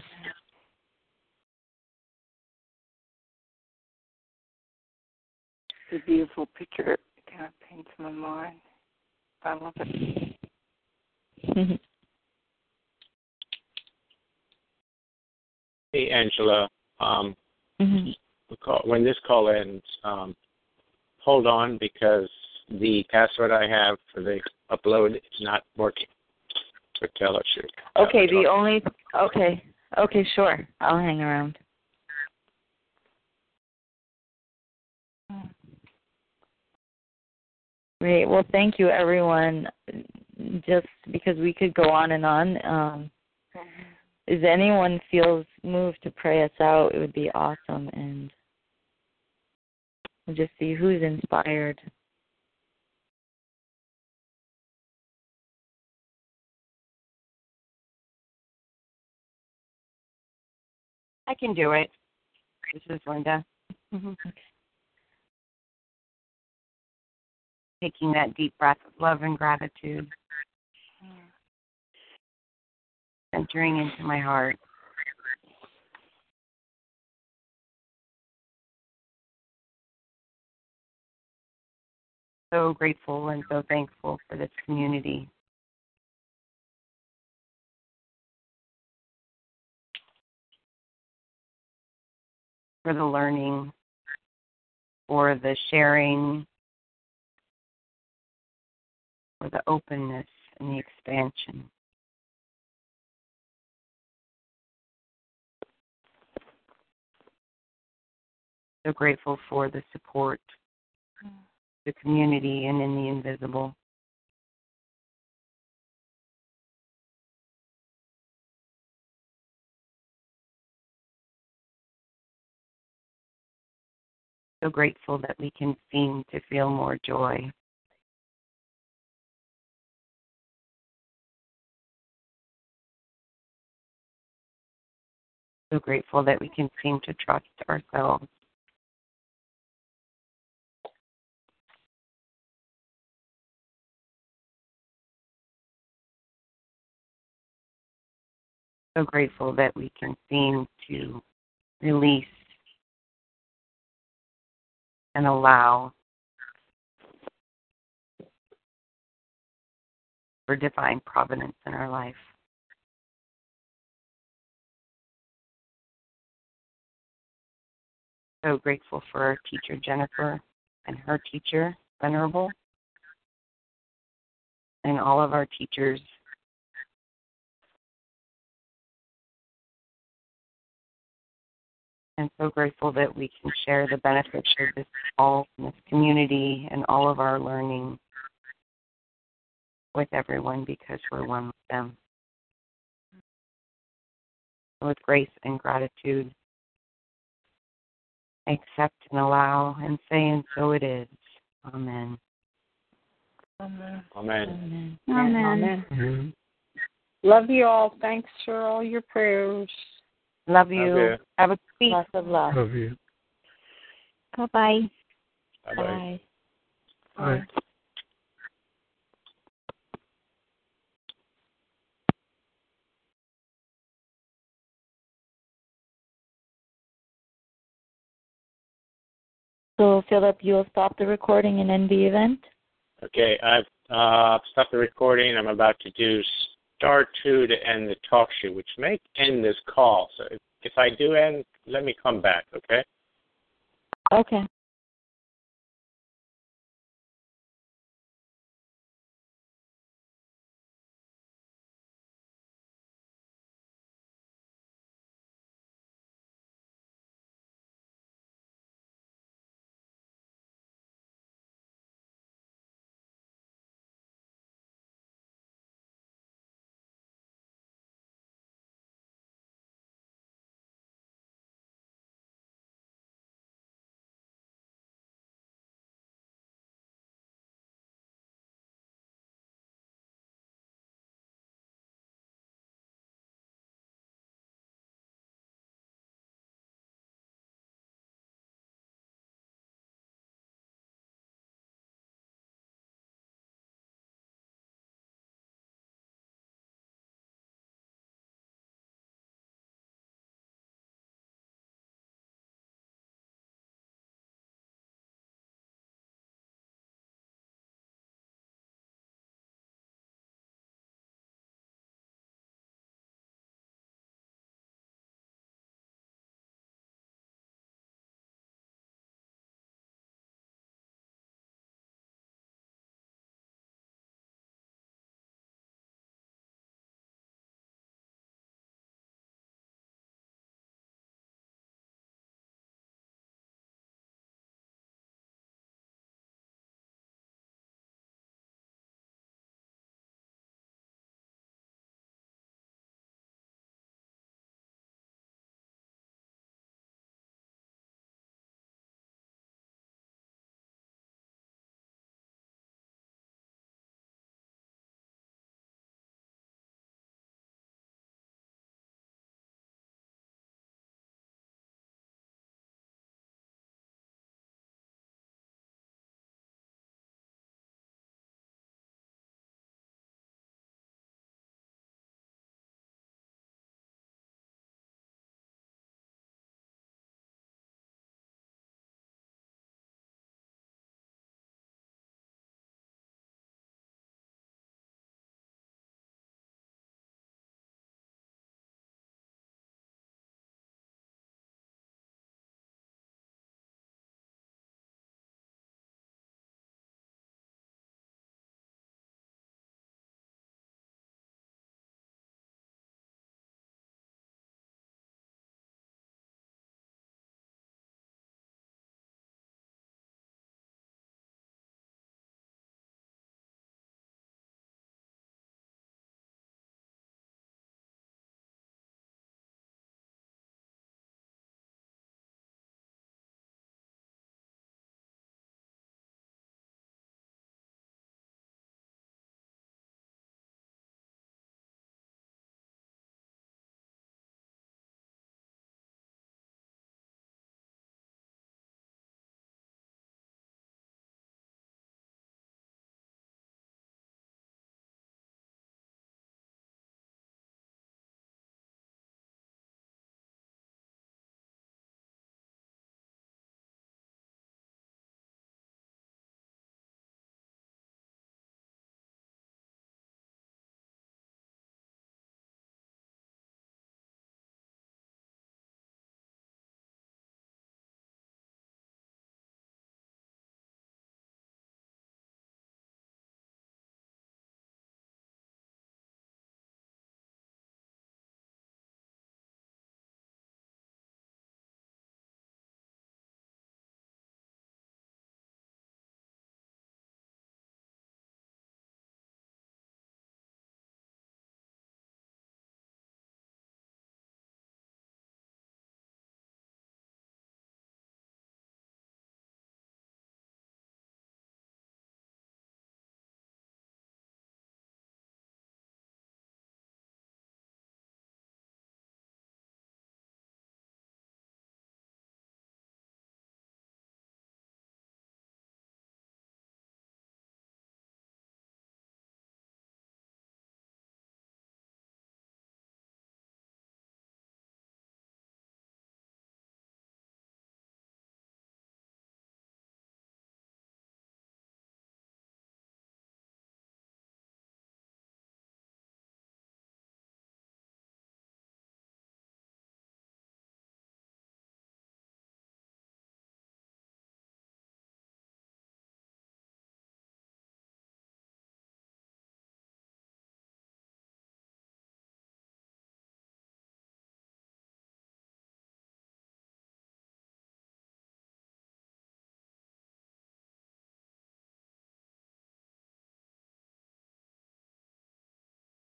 A beautiful picture. It kind of paints my mind. I love it. Hey, Angela. Um, Mhm. the call, when this call ends, um, hold on because the password I have for the upload is not working for TalkShoe. Okay, the only okay. Okay, sure. I'll hang around. Great. Well, thank you, everyone. Just because we could go on and on. Um, if anyone feels moved to pray us out, it would be awesome, and we'll just see who's inspired. I can do it. This is Linda. Mm-hmm. Taking that deep breath of love and gratitude. Entering into my heart. So grateful and so thankful for this community. For the learning, for the sharing, for the openness and the expansion. So grateful for the support, the community, and in the invisible. So grateful that we can seem to feel more joy. So grateful that we can seem to trust ourselves. So grateful that we can seem to release and allow for divine providence in our life. So grateful for our teacher, Jennifer, and her teacher, Venerable, and all of our teachers. And so grateful that we can share the benefits of this all in this community and all of our learning with everyone because we're one with them. With grace and gratitude, accept and allow and say, and so it is. Amen. Amen. Amen. Amen. Amen. Love you all. Thanks for all your prayers. Love you. you. Have a good week. Lots of love. Love you. Bye bye. Bye bye. Bye. Bye. So, Philip, you'll stop the recording and end the event? Okay, I've uh, stopped the recording. I'm about to do star two to end the talk show, which may end this call. So if, if I do end, let me come back, okay? Okay.